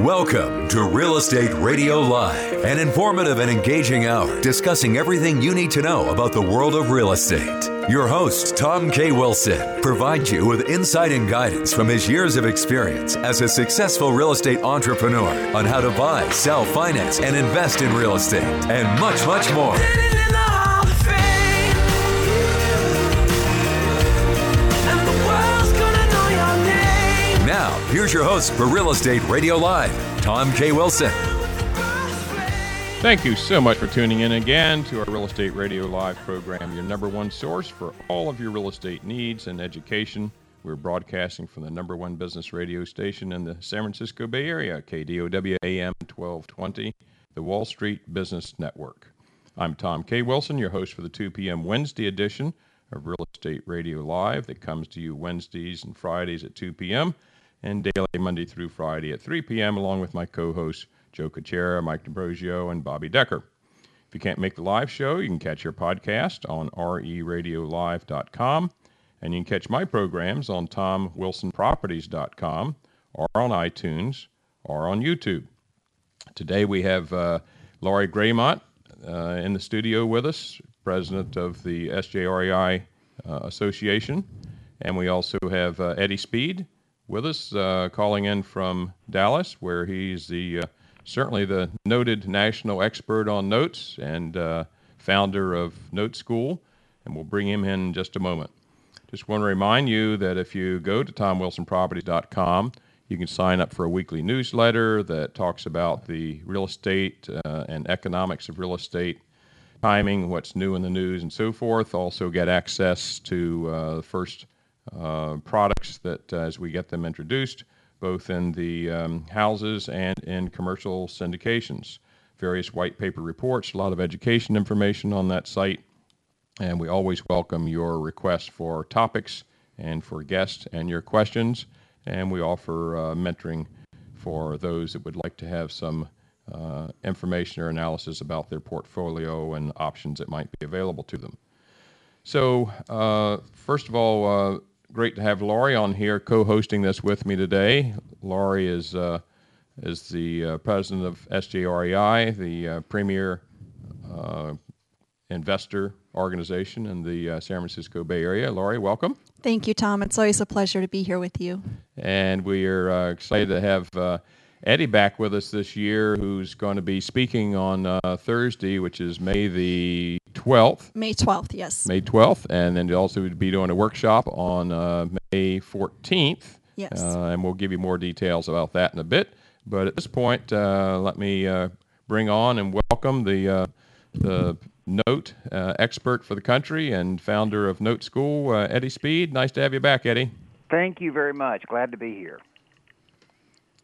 Welcome to Real Estate Radio Live, an informative and engaging hour discussing everything you need to know about the world of real estate. Your host, Tom K. Wilson, provides you with insight and guidance from his years of experience as a successful real estate entrepreneur on how to buy, sell, finance, and invest in real estate, and much, much more. Here's your host for Real Estate Radio Live, Tom K. Wilson. Thank you so much for tuning in again to our Real Estate Radio Live program, your number one source for all of your real estate needs and education. We're broadcasting from the number one business radio station in the San Francisco Bay Area, KDOW AM 1220, the Wall Street Business Network. I'm Tom K. Wilson, your host for the 2 p.m. Wednesday edition of Real Estate Radio Live that comes to you Wednesdays and Fridays at 2 p.m. and daily Monday through Friday at 3 p.m., along with my co hosts Joe Kuchera, Mike D'Ambrosio, and Bobby Decker. If you can't make the live show, you can catch your podcast on reradiolive.com, and you can catch my programs on tomwilsonproperties.com or on iTunes or on YouTube. Today we have uh, Lori Greymont uh, in the studio with us, president of the SJREI uh, Association, and we also have uh, Eddie Speed with us, uh, calling in from Dallas, where he's the uh, certainly the noted national expert on notes and uh, founder of Note School, and we'll bring him in, in just a moment. Just want to remind you that if you go to tomwilsonproperties.com, you can sign up for a weekly newsletter that talks about the real estate uh, and economics of real estate, timing, what's new in the news, and so forth. Also, get access to uh, the first products that, uh, as we get them introduced, both in the um, houses and in commercial syndications. Various white paper reports, a lot of education information on that site, and we always welcome your requests for topics and for guests and your questions. And we offer uh, mentoring for those that would like to have some uh, information or analysis about their portfolio and options that might be available to them. So, uh, first of all, uh, great to have Lori on here co-hosting this with me today. Lori is uh, is the uh, president of SJREI, the uh, premier uh, investor organization in the uh, San Francisco Bay Area. Lori, welcome. Thank you, Tom. It's always a pleasure to be here with you. And we are uh, excited to have Eddie back with us this year, who's going to be speaking on Thursday, which is May the 12th. May 12th, yes. May 12th. And then also be doing a workshop on uh, May 14th. Yes. Uh, and we'll give you more details about that in a bit. But at this point, uh, let me uh, bring on and welcome the, uh, the note uh, expert for the country and founder of Note School, Eddie Speed. Nice to have you back, Eddie. Thank you very much. Glad to be here.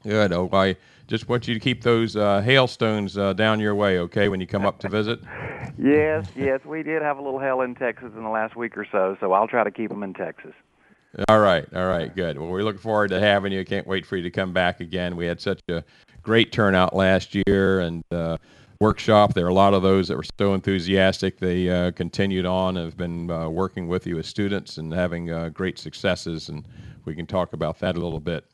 Good. Oh, I just want you to keep those uh, hailstones uh, down your way, okay, when you come up to visit. yes, yes, we did have a little hail in Texas in the last week or so, so I'll try to keep them in Texas. All right, all right, good. Well, we look forward to having you. Can't wait for you to come back again. We had such a great turnout last year and uh, workshop. There are a lot of those that were so enthusiastic. They uh, continued on and have been uh, working with you as students and having uh, great successes, and we can talk about that a little bit.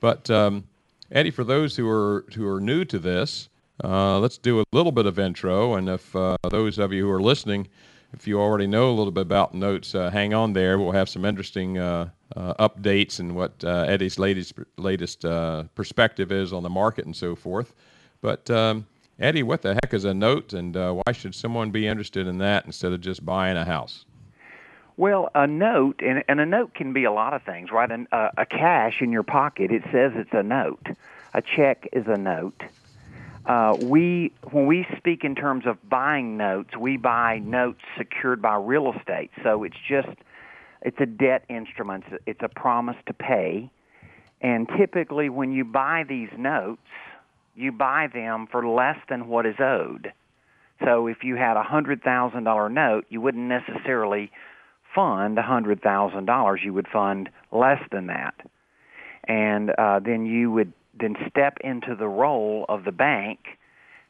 But um, Eddie, for those who are who are new to this, uh, let's do a little bit of intro. And if uh, those of you who are listening, if you already know a little bit about notes, uh, hang on there. We'll have some interesting uh, uh, updates and what uh, Eddie's latest latest perspective is on the market and so forth. But um, Eddie, what the heck is a note, and why should someone be interested in that instead of just buying a house? Well, a note, and, and a note can be a lot of things, right? An, uh, a cash in your pocket, it says it's a note. A check is a note. Uh, we, when we speak in terms of buying notes, we buy notes secured by real estate. So it's just, it's a debt instrument. It's a promise to pay. And typically, when you buy these notes, you buy them for less than what is owed. So if you had a hundred thousand dollar note, you wouldn't necessarily fund a hundred thousand dollars, you would fund less than that, and uh, then you would then step into the role of the bank,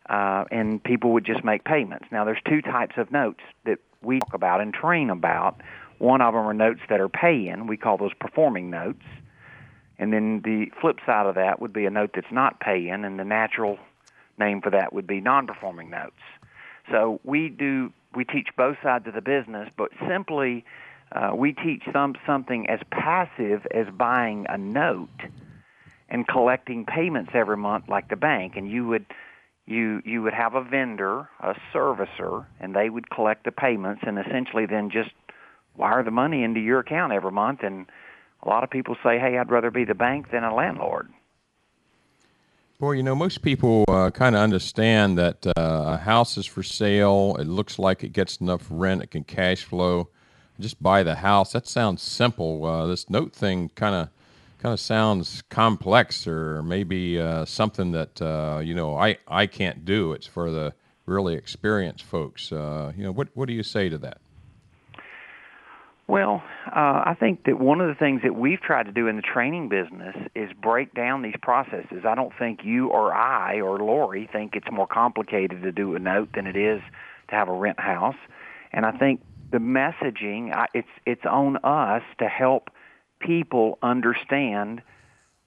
uh, and people would just make payments. Now, there's two types of notes that we talk about and train about. One of them are notes that are pay-in. We call those performing notes. And then the flip side of that would be a note that's not paying, and the natural name for that would be non-performing notes. So we do we teach both sides of the business, but simply uh, we teach some something as passive as buying a note and collecting payments every month like the bank and you would you you would have a vendor, a servicer, and they would collect the payments and essentially then just wire the money into your account every month and a lot of people say, "Hey, I'd rather be the bank than a landlord." Boy, you know, most people uh, kind of understand that uh, a house is for sale. It looks like it gets enough rent, it can cash flow. Just buy the house. That sounds simple. Uh, this note thing kind of kind of sounds complex, or maybe uh, something that uh, you know I I can't do. It's for the really experienced folks. Uh, you know, what what do you say to that? Well, uh, I think that one of the things that we've tried to do in the training business is break down these processes. I don't think you or I or Lori think it's more complicated to do a note than it is to have a rent house. And I think the messaging, I, it's it's on us to help people understand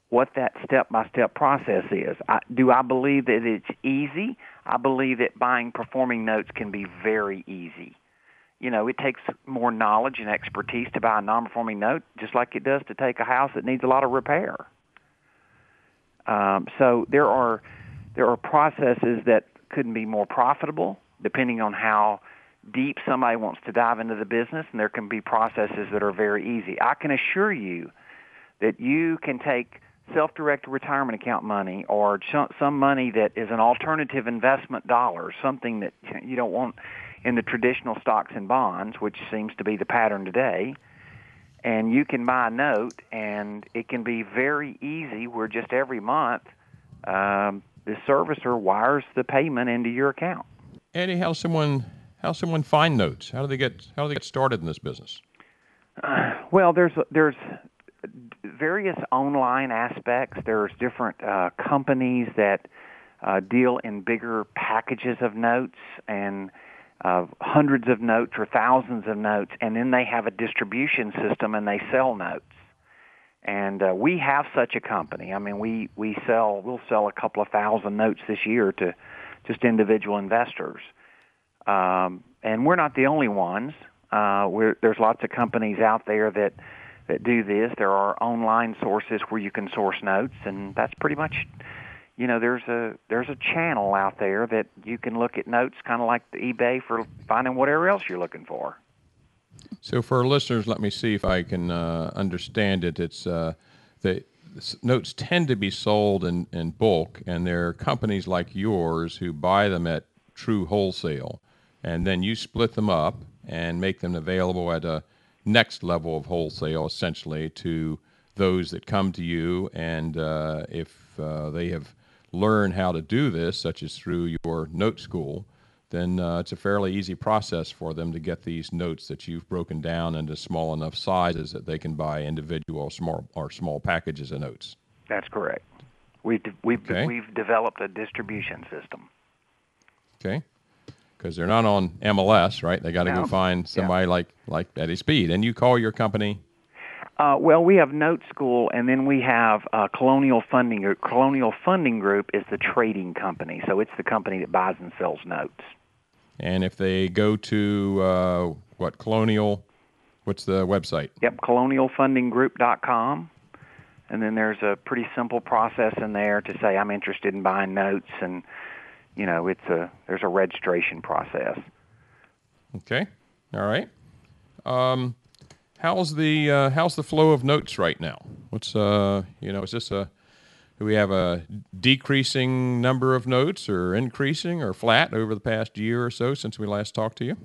what that step-by-step process is. I, do I believe that it's easy? I believe that buying performing notes can be very easy you know, it takes more knowledge and expertise to buy a non-performing note, just like it does to take a house that needs a lot of repair. Um, so there are there are processes that couldn't be more profitable, depending on how deep somebody wants to dive into the business, and there can be processes that are very easy. I can assure you that you can take self-directed retirement account money or some money that is an alternative investment dollar, something that you don't want in the traditional stocks and bonds, which seems to be the pattern today. And you can buy a note, and it can be very easy where just every month um, the servicer wires the payment into your account. Eddie, how someone how someone find notes? How do they get how do they get started in this business? Uh, well, there's there's various online aspects. There's different uh, companies that uh, deal in bigger packages of notes, and uh, hundreds of notes or thousands of notes, and then they have a distribution system and they sell notes. And uh, we have such a company. I mean, we we sell we'll sell a couple of thousand notes this year to just individual investors. Um, and we're not the only ones. Uh, there's lots of companies out there that that do this. There are online sources where you can source notes, and that's pretty much you know there's a there's a channel out there that you can look at notes kind of like the eBay for finding whatever else you're looking for. So for our listeners, let me see if I can uh, understand it. It's uh, the notes tend to be sold in, in bulk, and there are companies like yours who buy them at true wholesale, and then you split them up and make them available at a next level of wholesale, essentially to those that come to you. And uh, if uh, they have learn how to do this, such as through your note school, then uh, it's a fairly easy process for them to get these notes that you've broken down into small enough sizes that they can buy individual small or small packages of notes. That's correct. We've we've okay. we've developed a distribution system. Okay, because they're not on MLS, right? They got to no. go find somebody yeah. like like Eddie Speed, and you call your company uh, well, we have Note School, and then we have uh, Colonial Funding Group. Colonial Funding Group is the trading company, so it's the company that buys and sells notes. And if they go to uh, what Colonial, what's the website? Yep, colonialfundinggroup.com. And then there's a pretty simple process in there to say I'm interested in buying notes, and you know it's a there's a registration process. Okay, all right. Um, how's the uh, how's the flow of notes right now? What's uh you know is this a do we have a decreasing number of notes or increasing or flat over the past year or so since we last talked to you?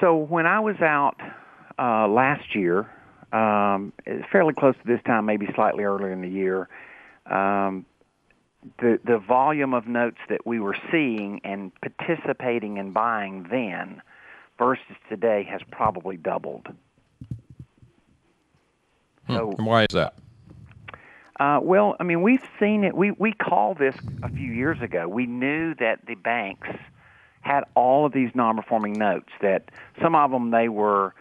So when I was out uh, last year, um, fairly close to this time, maybe slightly earlier in the year, um, the the volume of notes that we were seeing and participating in buying then versus today has probably doubled. Hmm. So, and why is that? Uh, well, I mean, we've seen it. We we called this a few years ago. We knew that the banks had all of these non-performing notes. That some of them they were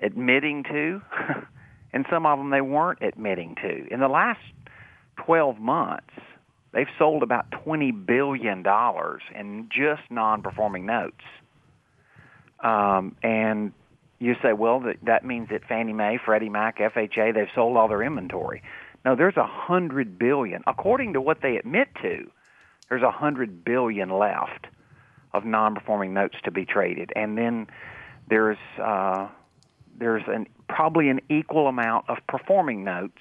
admitting to, and some of them they weren't admitting to. In the last 12 months, they've sold about 20 billion dollars in just non-performing notes. Um, and you say, well, that, that means that Fannie Mae, Freddie Mac, FHA, they've sold all their inventory. No, there's a hundred billion, according to what they admit to. There's a hundred billion left of non-performing notes to be traded, and then there's uh, there's an probably an equal amount of performing notes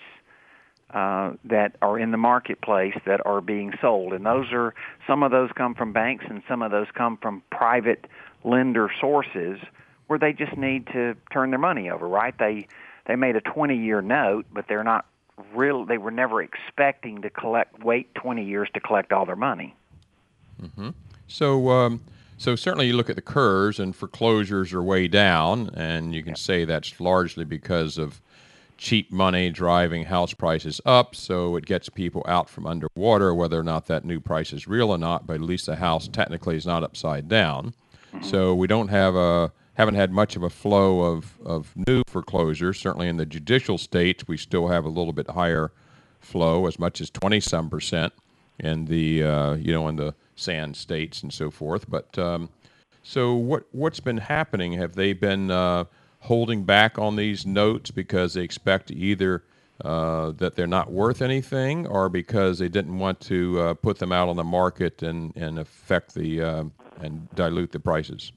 uh, that are in the marketplace that are being sold, and those are some of those come from banks, and some of those come from private lender sources where they just need to turn their money over. Right? They they made a 20-year note, but they're not real. They were never expecting to collect wait 20 years to collect all their money. Mm-hmm. So. Um, so certainly you look at the curves and foreclosures are way down, and you can yeah. say that's largely because of cheap money driving house prices up, so it gets people out from underwater, whether or not that new price is real or not. But at least the house technically is not upside down. So we don't have a haven't had much of a flow of, of new foreclosures. Certainly in the judicial states, we still have a little bit higher flow, as much as twenty some percent in the uh, you know in the sand states and so forth. But um, so what what's been happening? Have they been uh, holding back on these notes because they expect either uh, that they're not worth anything, or because they didn't want to uh, put them out on the market and and affect the uh, and dilute the prices?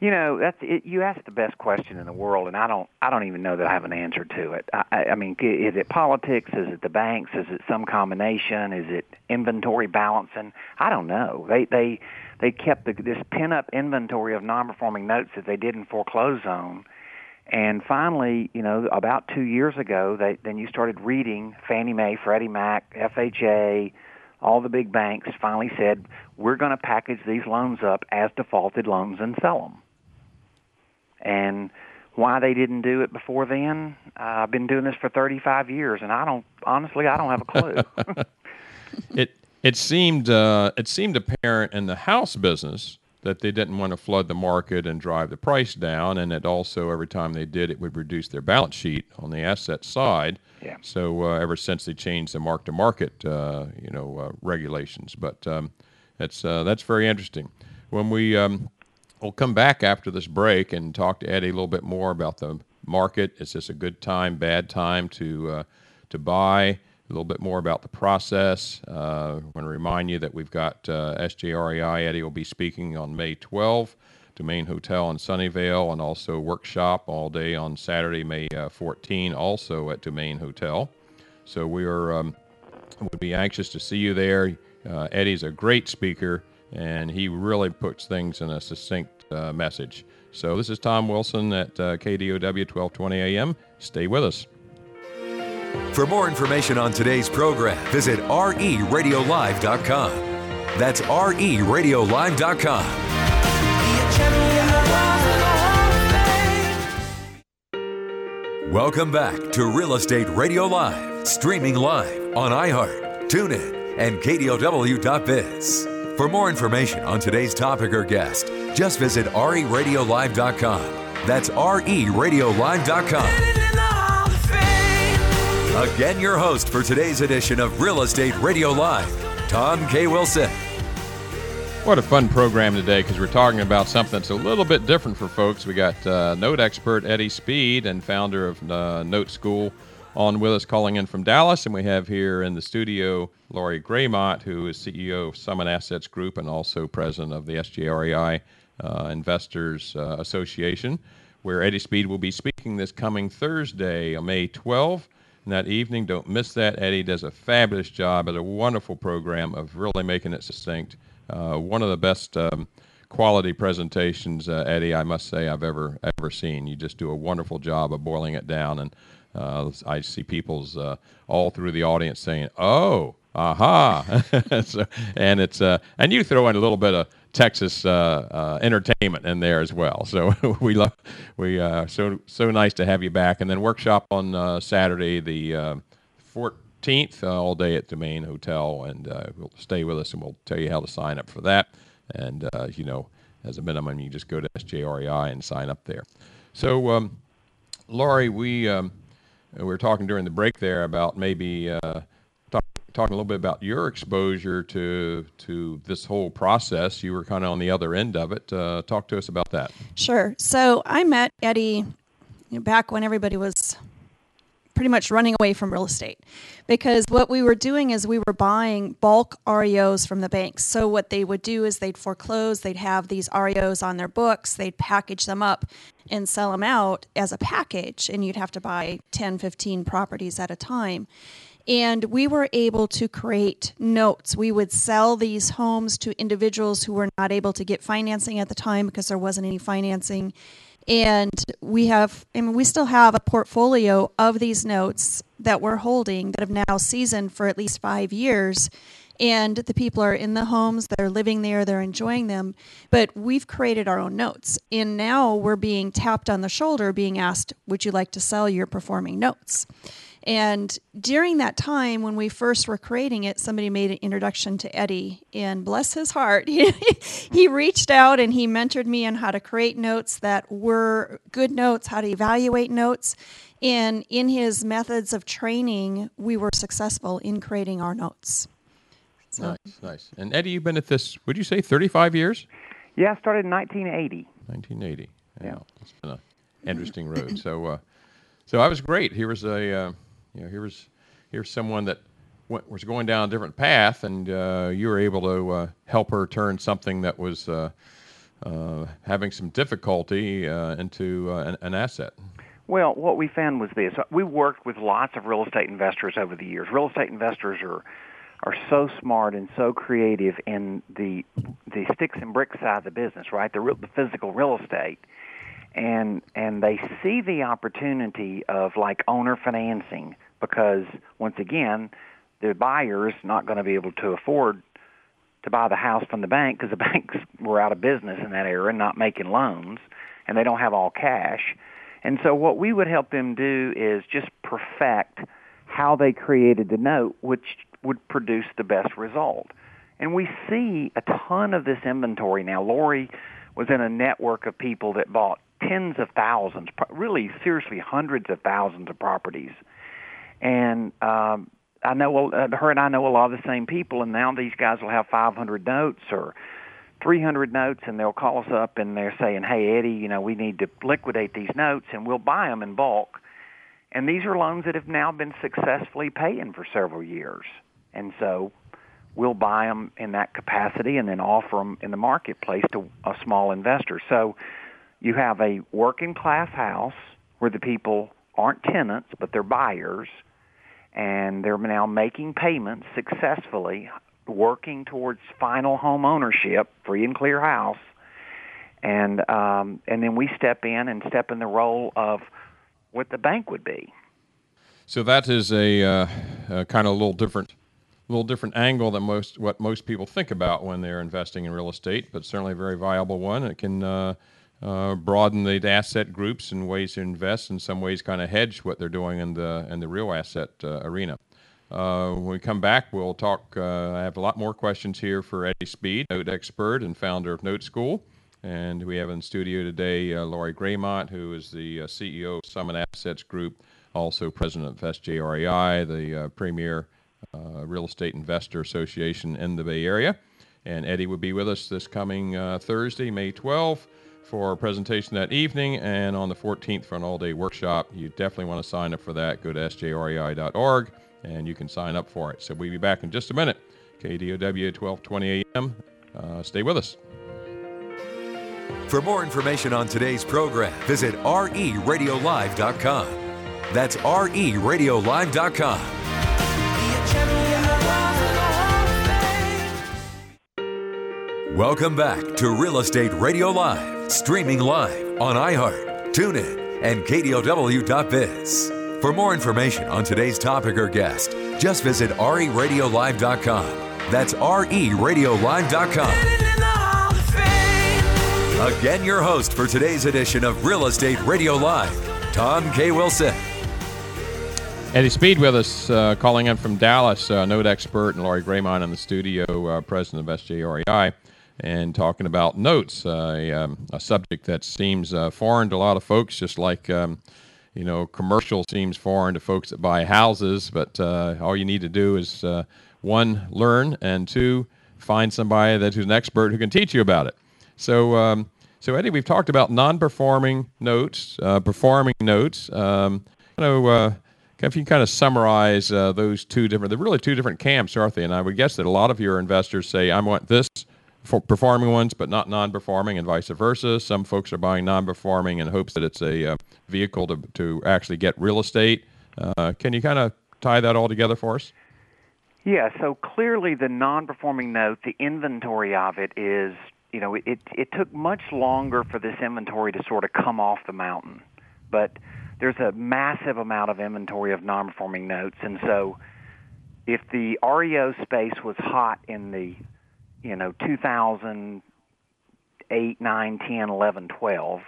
You know, that's it, you asked the best question in the world, and I don't, I don't even know that I have an answer to it. I, I mean, is it politics? Is it the banks? Is it some combination? Is it inventory balancing? I don't know. They, they, they kept the, this pin-up inventory of non-performing notes that they didn't foreclose on, and finally, you know, about two years ago, they, then you started reading Fannie Mae, Freddie Mac, FHA, all the big banks finally said, we're going to package these loans up as defaulted loans and sell them. And why they didn't do it before then, uh, I've been doing this for 35 years, and I don't honestly I don't have a clue. it it seemed uh, it seemed apparent in the house business that they didn't want to flood the market and drive the price down, and that also every time they did, it would reduce their balance sheet on the asset side. Yeah. So uh, ever since they changed the mark-to-market, uh, you know, uh, regulations, but um, that's uh, that's very interesting. When we um, we'll come back after this break and talk to Eddie a little bit more about the market. Is this a good time, bad time to uh, to buy? A little bit more about the process. Uh, I want to remind you that we've got uh, SJREI. Eddie will be speaking on May 12, Domain Hotel in Sunnyvale, and also workshop all day on Saturday, May uh, 14, also at Domain Hotel. So we are um, would be anxious to see you there. Uh, Eddie's a great speaker, and he really puts things in a succinct uh, message. So this is Tom Wilson at uh, KDOW 1220 AM. Stay with us. For more information on today's program, visit reradiolive.com. That's reradiolive.com. Welcome back to Real Estate Radio Live, streaming live on iHeart, TuneIn, and KDOW.biz. For more information on today's topic or guest, just visit reradiolive.com. That's reradiolive.com. Again, your host for today's edition of Real Estate Radio Live, Tom K. Wilson. What a fun program today because we're talking about something that's a little bit different for folks. We got uh, note expert Eddie Speed and founder of uh, Note School on with us calling in from Dallas. And we have here in the studio Lori Greymont, who is CEO of Summit Assets Group and also president of the SJREI uh, Investors uh, Association, where Eddie Speed will be speaking this coming Thursday, May 12 that evening. Don't miss that. Eddie does a fabulous job at a wonderful program of really making it succinct. Uh, one of the best um, quality presentations, uh, Eddie, I must say, I've ever ever seen. You just do a wonderful job of boiling it down, and uh, I see people's uh, all through the audience saying, "Oh, aha!" so, and it's uh, and you throw in a little bit of Texas uh, uh, entertainment in there as well. So we love we uh, so so nice to have you back. And then workshop on Saturday the uh, fourteenth, uh, all day at Domain Hotel, and we'll stay with us and we'll tell you how to sign up for that. And you know, as a minimum, you just go to SJREI and sign up there. So, um, Lori, we. Um, we were talking during the break there about maybe uh, talking a little bit about your exposure to to this whole process. You were kind of on the other end of it. Uh, talk to us about that. Sure. So I met Eddie back when everybody was pretty much running away from real estate because what we were doing is we were buying bulk REOs from the banks. So what they would do is they'd foreclose, they'd have these REOs on their books, they'd package them up and sell them out as a package and you'd have to buy 10, 15 properties at a time. And we were able to create notes. We would sell these homes to individuals who were not able to get financing at the time because there wasn't any financing. And we have I mean we still have a portfolio of these notes that we're holding that have now seasoned for at least 5 years. And the people are in the homes they're living there they're enjoying them. But we've created our own notes. And now we're being tapped on the shoulder being asked would you like to sell your performing notes and during that time, when we first were creating it, somebody made an introduction to Eddie, and bless his heart, he, he reached out and he mentored me on how to create notes that were good notes, how to evaluate notes. And in his methods of training, we were successful in creating our notes. So. Nice, nice. And Eddie, you've been at this, would you say 35 years? Yeah, I started in 1980. 1980. Yeah. yeah. It's been an interesting road. So, uh, so I was great. Here was a. Uh, you know, here's here's someone that went, was going down a different path, and uh, you were able to uh, help her turn something that was uh, uh having some difficulty uh, into an, an, asset. Well, what we found was this: we worked with lots of real estate investors over the years. Real estate investors are are so smart and so creative in the the sticks and bricks side of the business, right? The real, the physical real estate and and they see the opportunity of like owner financing because once again the buyer's not going to be able to afford to buy the house from the bank because the banks were out of business in that era and not making loans and they don't have all cash and so what we would help them do is just perfect how they created the note which would produce the best result and we see a ton of this inventory now lori was in a network of people that bought tens of thousands, really seriously hundreds of thousands of properties. And um, I know uh, her and I know a lot of the same people, and now these guys will have 500 notes or 300 notes, and they'll call us up and they're saying, "Hey Eddie, you know we need to liquidate these notes, and we'll buy them in bulk." And these are loans that have now been successfully paying for several years, and so we'll buy them in that capacity and then offer them in the marketplace to a small investor. So you have a working class house where the people aren't tenants, but they're buyers, and they're now making payments successfully, working towards final home ownership, free and clear house. And um, and then we step in and step in the role of what the bank would be. So that is a, uh, a kind of a little different little different angle than most what most people think about when they're investing in real estate, but certainly a very viable one. It can uh, uh, broaden the asset groups and ways to invest. In some ways, kind of hedge what they're doing in the in the real asset uh, arena. Uh, when we come back, we'll talk. Uh, I have a lot more questions here for Eddie Speed, note expert and founder of Note School. And we have in studio today uh, Lori Greymont, who is the CEO of Summit Assets Group, also president of SJREI, the premier real estate investor association in the Bay Area. And Eddie will be with us this coming Thursday, May 12th for a presentation that evening and on the 14th for an all day workshop. You definitely want to sign up for that. Go to sjrei.org and you can sign up for it. So we'll be back in just a minute. KDOW 1220 AM. Uh, stay with us. For more information on today's program, visit reradiolive.com. That's reradiolive.com. Welcome back to Real Estate Radio Live. Streaming live on iHeart, TuneIn, and KDOW.biz. For more information on today's topic or guest, just visit RERadiolive.com. That's RERadiolive.com. Again, your host for today's edition of Real Estate Radio Live, Tom K. Wilson. Eddie Speed with us, uh, calling in from Dallas, uh, note expert, and Lori Greymont in the studio, uh, president of SJREI and talking about notes, uh, um, a subject that seems uh, foreign to a lot of folks, just like um, you know, commercial seems foreign to folks that buy houses, but uh, all you need to do is uh, one, learn, and two, find somebody that's who's an expert who can teach you about it. So, um, so Eddie, we've talked about non-performing notes, uh, performing notes. Um, you know, uh, if you can kind of summarize uh, those two different, they're really two different camps, aren't they? And I would guess that a lot of your investors say, I want this performing ones, but not non-performing, and vice versa. Some folks are buying non-performing in hopes that it's a uh, vehicle to to actually get real estate. Uh, can you kind of tie that all together for us? Yeah. So clearly, the non-performing note, the inventory of it is, you know, it it took much longer for this inventory to sort of come off the mountain, but there's a massive amount of inventory of non-performing notes, and so if the REO space was hot in the you know 2008 9 10 11 12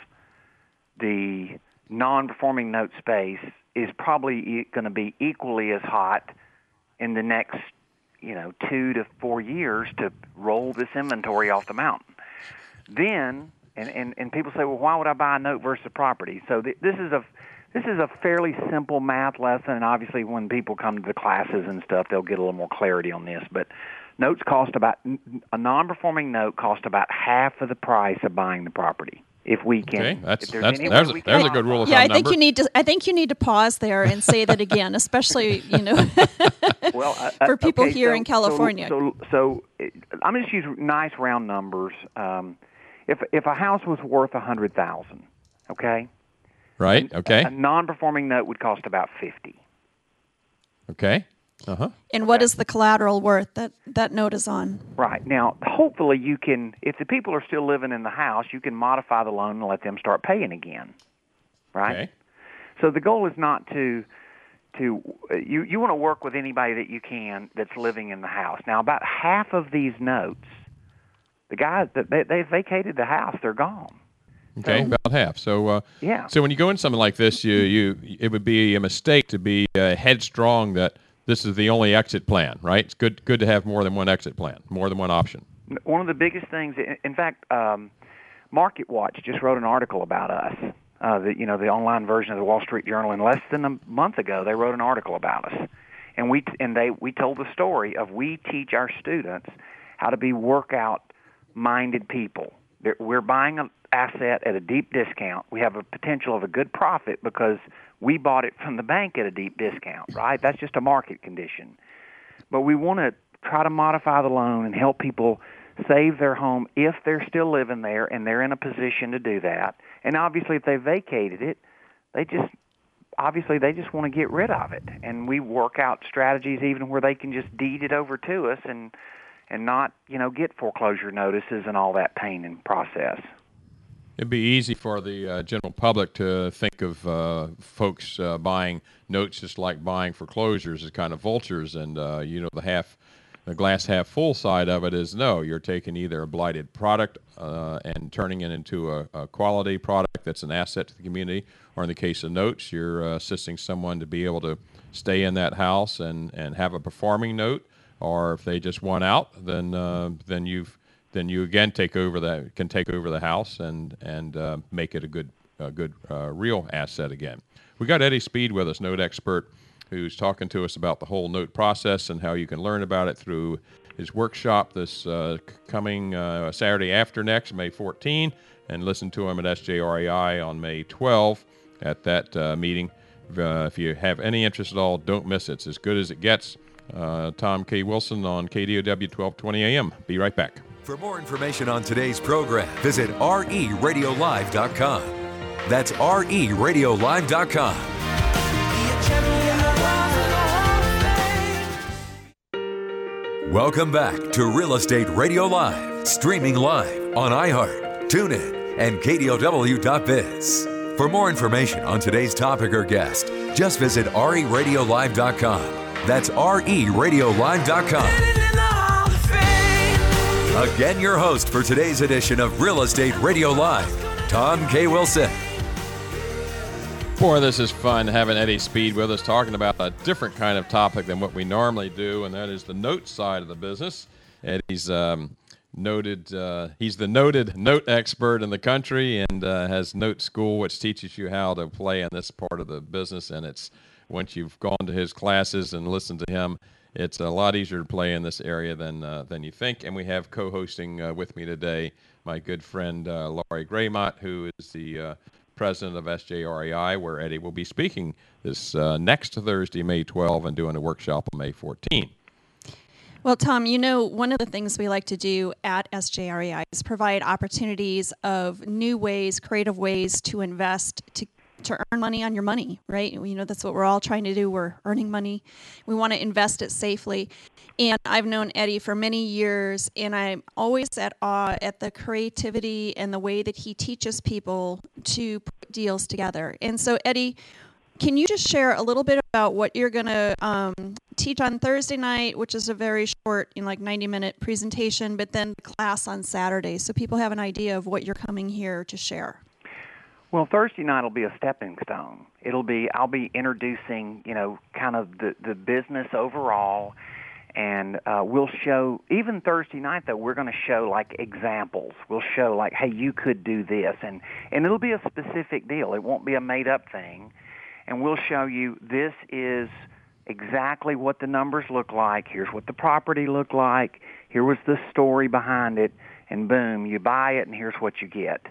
the non-performing note space is probably going to be equally as hot in the next you know 2 to 4 years to roll this inventory off the mountain. Then and and, and people say well why would I buy a note versus a property? So th- this is a this is a fairly simple math lesson and obviously when people come to the classes and stuff they'll get a little more clarity on this but notes cost about a non-performing note cost about half of the price of buying the property. If we can, okay, that's that's there's, there's, a, there's a good rule of yeah, thumb. I think number. you need to. I think you need to pause there and say that again, especially you know, well, uh, for people okay, here so, in California. So, so, so I'm going to use nice round numbers. Um, if if a house was worth a hundred thousand, okay, right, okay, a, a non-performing note would cost about fifty. Okay. Uh-huh. And what is the collateral worth that that note is on? Right. Now, hopefully you can if the people are still living in the house, you can modify the loan and let them start paying again. Right? Okay. So the goal is not to to you you want to work with anybody that you can that's living in the house. Now, about half of these notes, the guys that they they vacated the house, they're gone. Okay, So- about half. So uh, Yeah. So when you go in something like this, you you it would be a mistake to be uh, headstrong that this is the only exit plan, right? It's good good to have more than one exit plan, more than one option. One of the biggest things, in- fact, um, Market Watch just wrote an article about us. Uh, the you know the online version of the Wall Street Journal. In less than a month ago, they wrote an article about us, and we and they we told the story of we teach our students how to be workout minded people. We're buying an asset at a deep discount. We have a potential of a good profit because we bought it from the bank at a deep discount. Right? That's just a market condition but we want to try to modify the loan and help people save their home if they're still living there and they're in a position to do that. And obviously, if they vacated it, they just obviously they just want to get rid of it. And we work out strategies even where they can just deed it over to us and and not you know get foreclosure notices and all that pain and process. It'd be easy for the uh, general public to think of uh, folks uh, buying notes just like buying foreclosures as kind of vultures, and uh, you know the half, the glass half full side of it is no, you're taking either a blighted product uh, and turning it into a, a quality product that's an asset to the community, or in the case of notes, you're uh, assisting someone to be able to stay in that house and, and have a performing note, or if they just want out, then then you've then you again take over the can take over the house and and uh, make it a good a good uh, real asset again. We got Eddie Speed with us, note expert, who's talking to us about the whole note process and how you can learn about it through his workshop this uh, coming uh, Saturday after next, May 14, and listen to him at SJREI on May 12 at that uh, meeting. Uh, if you have any interest at all, don't miss it. It's as good as it gets. Tom K. Wilson on KDOW 1220 AM. Be right back. For more information on today's program, visit reradiolive.com. That's reradiolive.com. Welcome back to Real Estate Radio Live, streaming live on iHeart, TuneIn, and KDOW.biz. For more information on today's topic or guest, just visit reradiolive.com. That's reradiolive.com. Again, your host for today's edition of Real Estate Radio Live, Tom K. Wilson. Boy, this is fun having Eddie Speed with us talking about a different kind of topic than what we normally do, and that is the note side of the business. Eddie's um, noted. Uh, he's the noted note expert in the country and uh, has Note School, which teaches you how to play in this part of the business. And it's once you've gone to his classes and listened to him, it's a lot easier to play in this area than uh, than you think. And we have co-hosting uh, with me today my good friend uh, Lori Greymont, who is the uh, president of SJREI, where Eddie will be speaking this uh, next Thursday, May 12, and doing a workshop on May 14. Well, Tom, you know, one of the things we like to do at SJREI is provide opportunities of new ways, creative ways to invest, to to earn money on your money, right? You know, that's what we're all trying to do. We're earning money. We want to invest it safely. And I've known Eddie for many years, and I'm always at awe at the creativity and the way that he teaches people to put deals together. And so, Eddie, can you just share a little bit about what you're going to um, teach on Thursday night, which is a very short, you know, like 90 minute presentation, but then the class on Saturday so people have an idea of what you're coming here to share? Well, Thursday night will be a stepping stone. It'll be I'll be introducing, you know, kind of the the business overall, and uh, we'll show even Thursday night though we're going to show like examples. We'll show like, hey, you could do this, and and it'll be a specific deal. It won't be a made up thing, and we'll show you this is exactly what the numbers look like. Here's what the property looked like. Here was the story behind it, and boom, you buy it, and here's what you get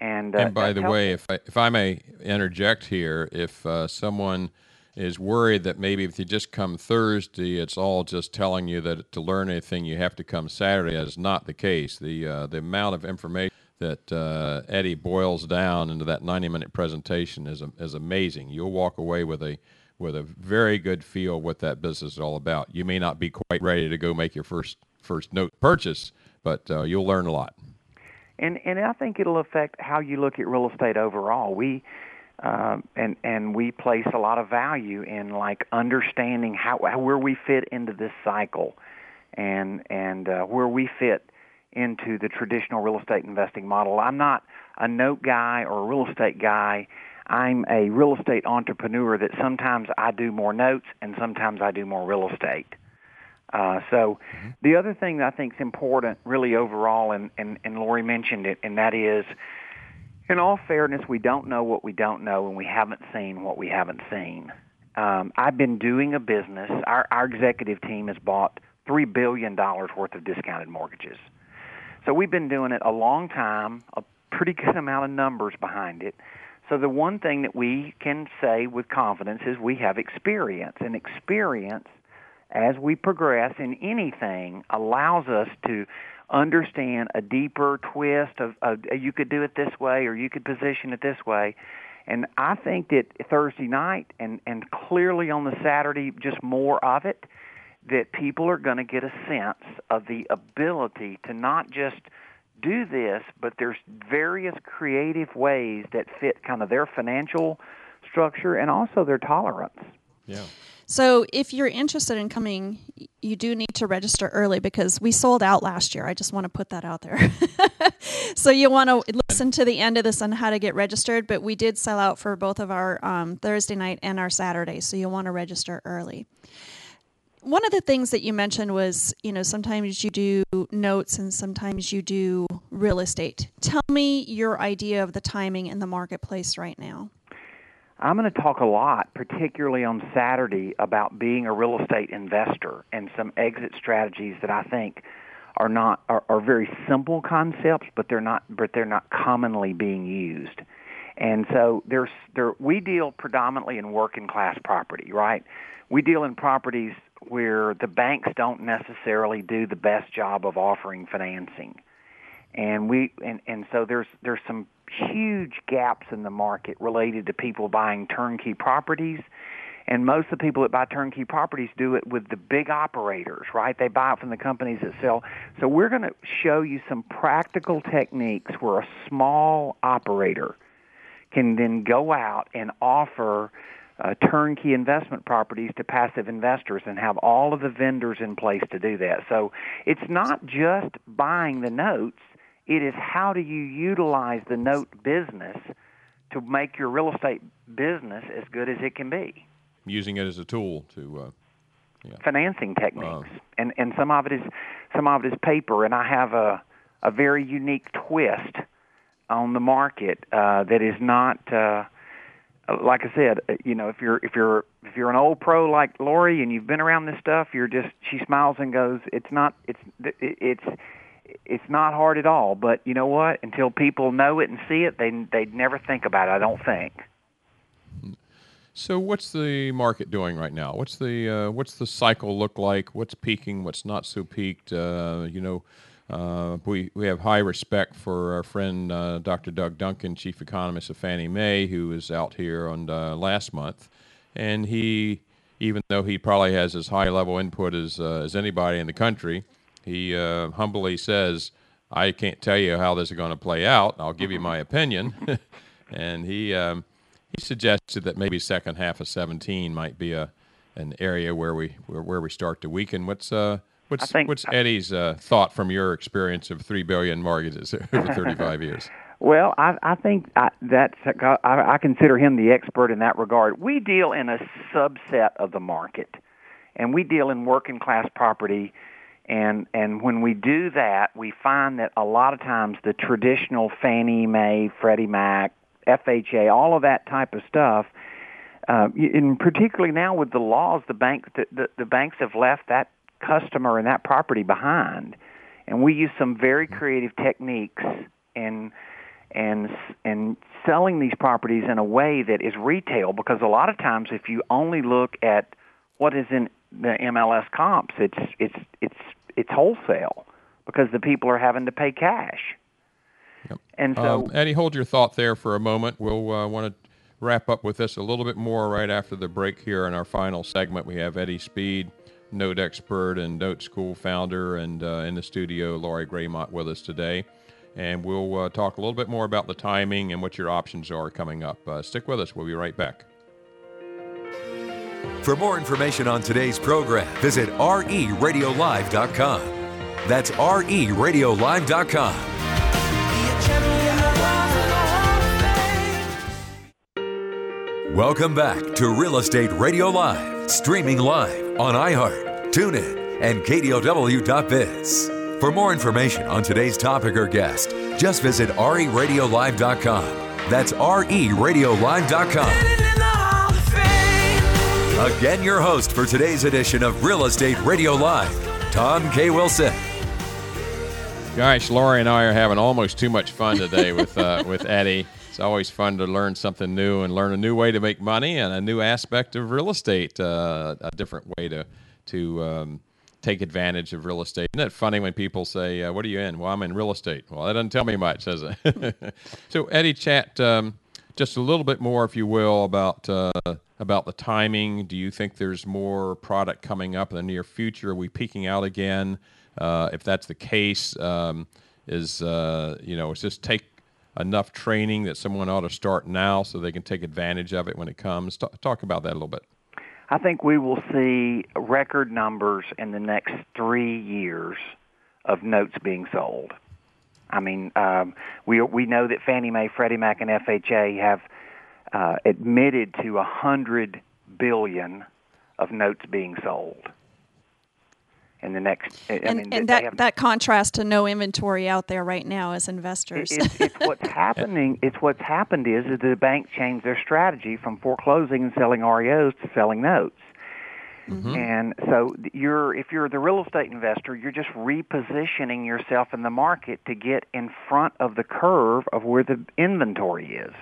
and, uh, and by the way, if I, if I may interject here, if uh, someone is worried that maybe if you just come Thursday, it's all just telling you that to learn anything you have to come Saturday. That is not the case. The uh, the amount of information that uh, Eddie boils down into that 90 minute presentation is is amazing. You'll walk away with a with a very good feel what that business is all about. You may not be quite ready to go make your first first note purchase, but uh, you'll learn a lot and and I think it'll affect how you look at real estate overall. We uh, and and we place a lot of value in like understanding how, how where we fit into this cycle, and and uh, where we fit into the traditional real estate investing model. I'm not a note guy or a real estate guy. I'm a real estate entrepreneur that sometimes I do more notes and sometimes I do more real estate. Uh, so mm-hmm. the other thing that I think is important really overall, and, and, and Lori mentioned it, and that is, in all fairness, we don't know what we don't know, and we haven't seen what we haven't seen. Um, I've been doing a business. Our, our executive team has bought $3 billion worth of discounted mortgages. So we've been doing it a long time, a pretty good amount of numbers behind it. So the one thing that we can say with confidence is we have experience, and experience as we progress in anything allows us to understand a deeper twist of, of you could do it this way or you could position it this way and I think that Thursday night and and clearly on the Saturday just more of it that people are going to get a sense of the ability to not just do this but there's various creative ways that fit kind of their financial structure and also their tolerance. Yeah. So if you're interested in coming, you do need to register early because we sold out last year. I just want to put that out there. so you want to listen to the end of this on how to get registered, but we did sell out for both of our um, Thursday night and our Saturday, so you'll want to register early. One of the things that you mentioned was, you know, sometimes you do notes and sometimes you do real estate. Tell me your idea of the timing in the marketplace right now. I'm going to talk a lot, particularly on Saturday, about being a real estate investor and some exit strategies that I think are not are, are very simple concepts, but they're not but they're not commonly being used. And so there's there we deal predominantly in working class property, right? We deal in properties where the banks don't necessarily do the best job of offering financing. And we and, and so there's there's some huge gaps in the market related to people buying turnkey properties. And most of the people that buy turnkey properties do it with the big operators, right? They buy it from the companies that sell. So we're going to show you some practical techniques where a small operator can then go out and offer uh, turnkey investment properties to passive investors and have all of the vendors in place to do that. So it's not just buying the notes, it is how do you utilize the note business to make your real estate business as good as it can be. Using it as a tool to uh, yeah. financing techniques, and and some of it is some of it is paper, and I have a a very unique twist on the market uh, that is not. Uh, like I said, uh, you know, if you're if you're if you're an old pro like Lori and you've been around this stuff, you're just she smiles and goes, "It's not it's it's it's not hard at all." But you know what? Until people know it and see it, they they'd never think about it. I don't think. So, what's the market doing right now? What's the uh, what's the cycle look like? What's peaking? What's not so peaked? Uh, you know, uh, we we have high respect for our friend uh, Dr. Doug Duncan, chief economist of Fannie Mae, who was out here on uh, last month, and he, even though he probably has as high level input as uh, as anybody in the country, he humbly says, "I can't tell you how this is going to play out. I'll give you my opinion," and he. Um, he suggested that maybe second half of 17 might be a an area where we where, where we start to weaken. What's uh what's think, what's Eddie's uh, thought from your experience of three billion mortgages over 35 years? Well, I, I think I, that's I, I consider him the expert in that regard. We deal in a subset of the market, and we deal in working class property. And and when we do that, we find that a lot of times the traditional Fannie Mae, Freddie Mac, FHA, all of that type of stuff. Uh, and particularly now with the laws, the bank the, the, the banks have left that customer and that property behind, and we use some very creative techniques in and and selling these properties in a way that is retail because a lot of times if you only look at what is in the MLS comps, it's it's it's it's wholesale because the people are having to pay cash. Yep. And so, um, Eddie, hold your thought there for a moment. We'll uh, want to wrap up with this a little bit more right after the break here in our final segment. We have Eddie Speed, note expert and note school founder, and uh, in the studio, Lori Greymont with us today. And we'll uh, talk a little bit more about the timing and what your options are coming up. Uh, stick with us. We'll be right back. For more information on today's program, visit reradiolive.com. That's reradiolive.com. Welcome back to Real Estate Radio Live, streaming live on iHeart, TuneIn, and KDOW.biz. For more information on today's topic or guest, just visit reradiolive.com. That's reradiolive.com. Again, your host for today's edition of Real Estate Radio Live, Tom K. Wilson. Gosh, Lori and I are having almost too much fun today with uh, with Eddie. It's always fun to learn something new and learn a new way to make money and a new aspect of real estate, uh, a different way to to um, take advantage of real estate. Isn't it funny when people say, uh, "What are you in?" Well, I'm in real estate. Well, that doesn't tell me much, does it? so, Eddie, chat um, just a little bit more, if you will, about uh, about the timing. Do you think there's more product coming up in the near future? Are we peaking out again? Uh, if that's the case, um, is uh, you know, it's just take enough training that someone ought to start now so they can take advantage of it when it comes? Talk, talk about that a little bit. I think we will see record numbers in the next three years of notes being sold. I mean, um, we we know that Fannie Mae, Freddie Mac, and FHA have uh, admitted to a hundred billion of notes being sold in the next. I and, mean, and that have, that contrast to no inventory out there right now as investors. It, it's, it's what's happening. It's what's happened is that the bank changed their strategy from foreclosing and selling REOs to selling notes. Mm-hmm. And so you're if you're the real estate investor, you're just repositioning yourself in the market to get in front of the curve of where the inventory is.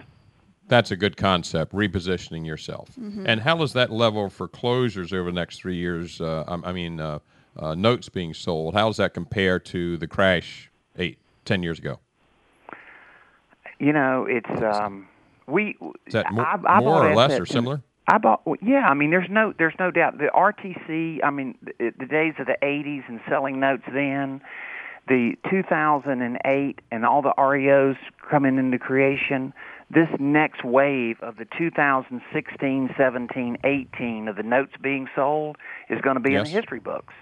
That's a good concept, repositioning yourself. Mm-hmm. And how does that level for closures over the next three years? Uh, I, I, mean, uh, uh, notes being sold. How does that compare to the crash eight, ten years ago? You know, it's um, we. Is that more, I, I more or less or similar? I bought. Yeah, I mean, there's no, there's no doubt. The RTC. I mean, the, the days of the '80s and selling notes then, the 2008 and all the REOs coming into creation. This next wave of the 2016, 17, 18 of the notes being sold is going to be yes. in the history books.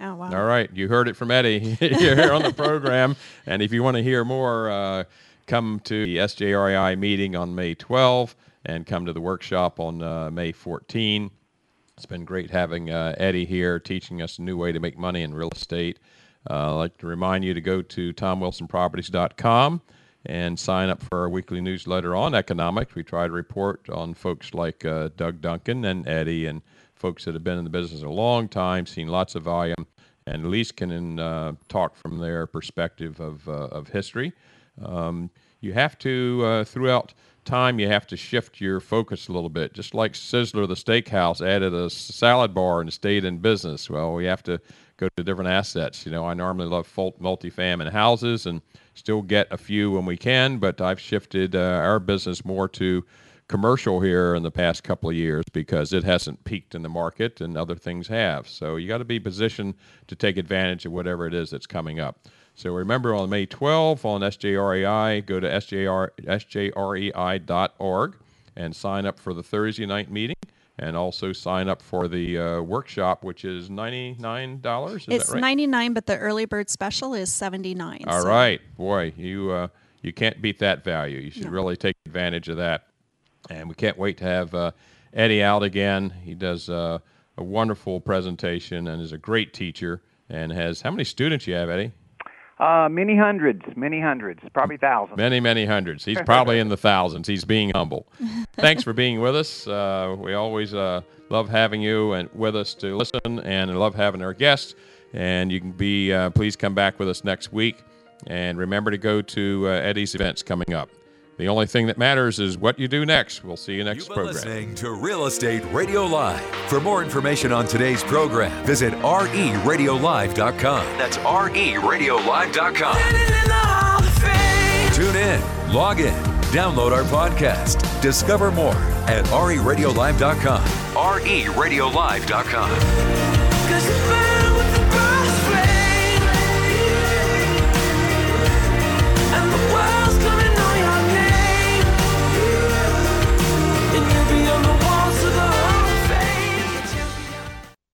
Oh, wow. All right. You heard it from Eddie here on the program. And if you want to hear more, uh, come to the SJREI meeting on May 12 and come to the workshop on uh, May 14. It's been great having uh, Eddie here teaching us a new way to make money in real estate. Uh, I'd like to remind you to go to tomwilsonproperties.com and sign up for our weekly newsletter on economics. We try to report on folks like uh, Doug Duncan and Eddie and folks that have been in the business a long time, seen lots of volume, and at least can uh, talk from their perspective of, uh, of history. Um, you have to, uh, throughout time, you have to shift your focus a little bit. Just like Sizzler, the steakhouse, added a salad bar and stayed in business. Well, we have to go to different assets. You know, I normally love multifamily houses and still get a few when we can, but I've shifted uh, our business more to commercial here in the past couple of years because it hasn't peaked in the market and other things have. So you got to be positioned to take advantage of whatever it is that's coming up. So remember on May 12 on SJREI, go to SJR, sjrei.org and sign up for the Thursday night meeting and also sign up for the uh, workshop, which is $99. Is it's right? 99 but the early bird special is 79 All so. right, Boy, you, uh, you can't beat that value. You should No. really take advantage of that. And we can't wait to have uh, Eddie out again. He does uh, a wonderful presentation and is a great teacher and has how many students you have, Eddie? Uh, many hundreds, many hundreds, probably thousands. Many, many hundreds. He's probably in the thousands. He's being humble. Thanks for being with us. Uh, we always uh, love having you and with us to listen, and love having our guests. And you can be uh, please come back with us next week. And remember to go to uh, Eddie's events coming up. The only thing that matters is what you do next. We'll see you next You've been program. listening to Real Estate Radio Live. For more information on today's program, visit reradiolive.com. That's reradiolive.com. Tune in, log in, download our podcast, discover more at reradiolive.com. reradiolive.com. Cause you burn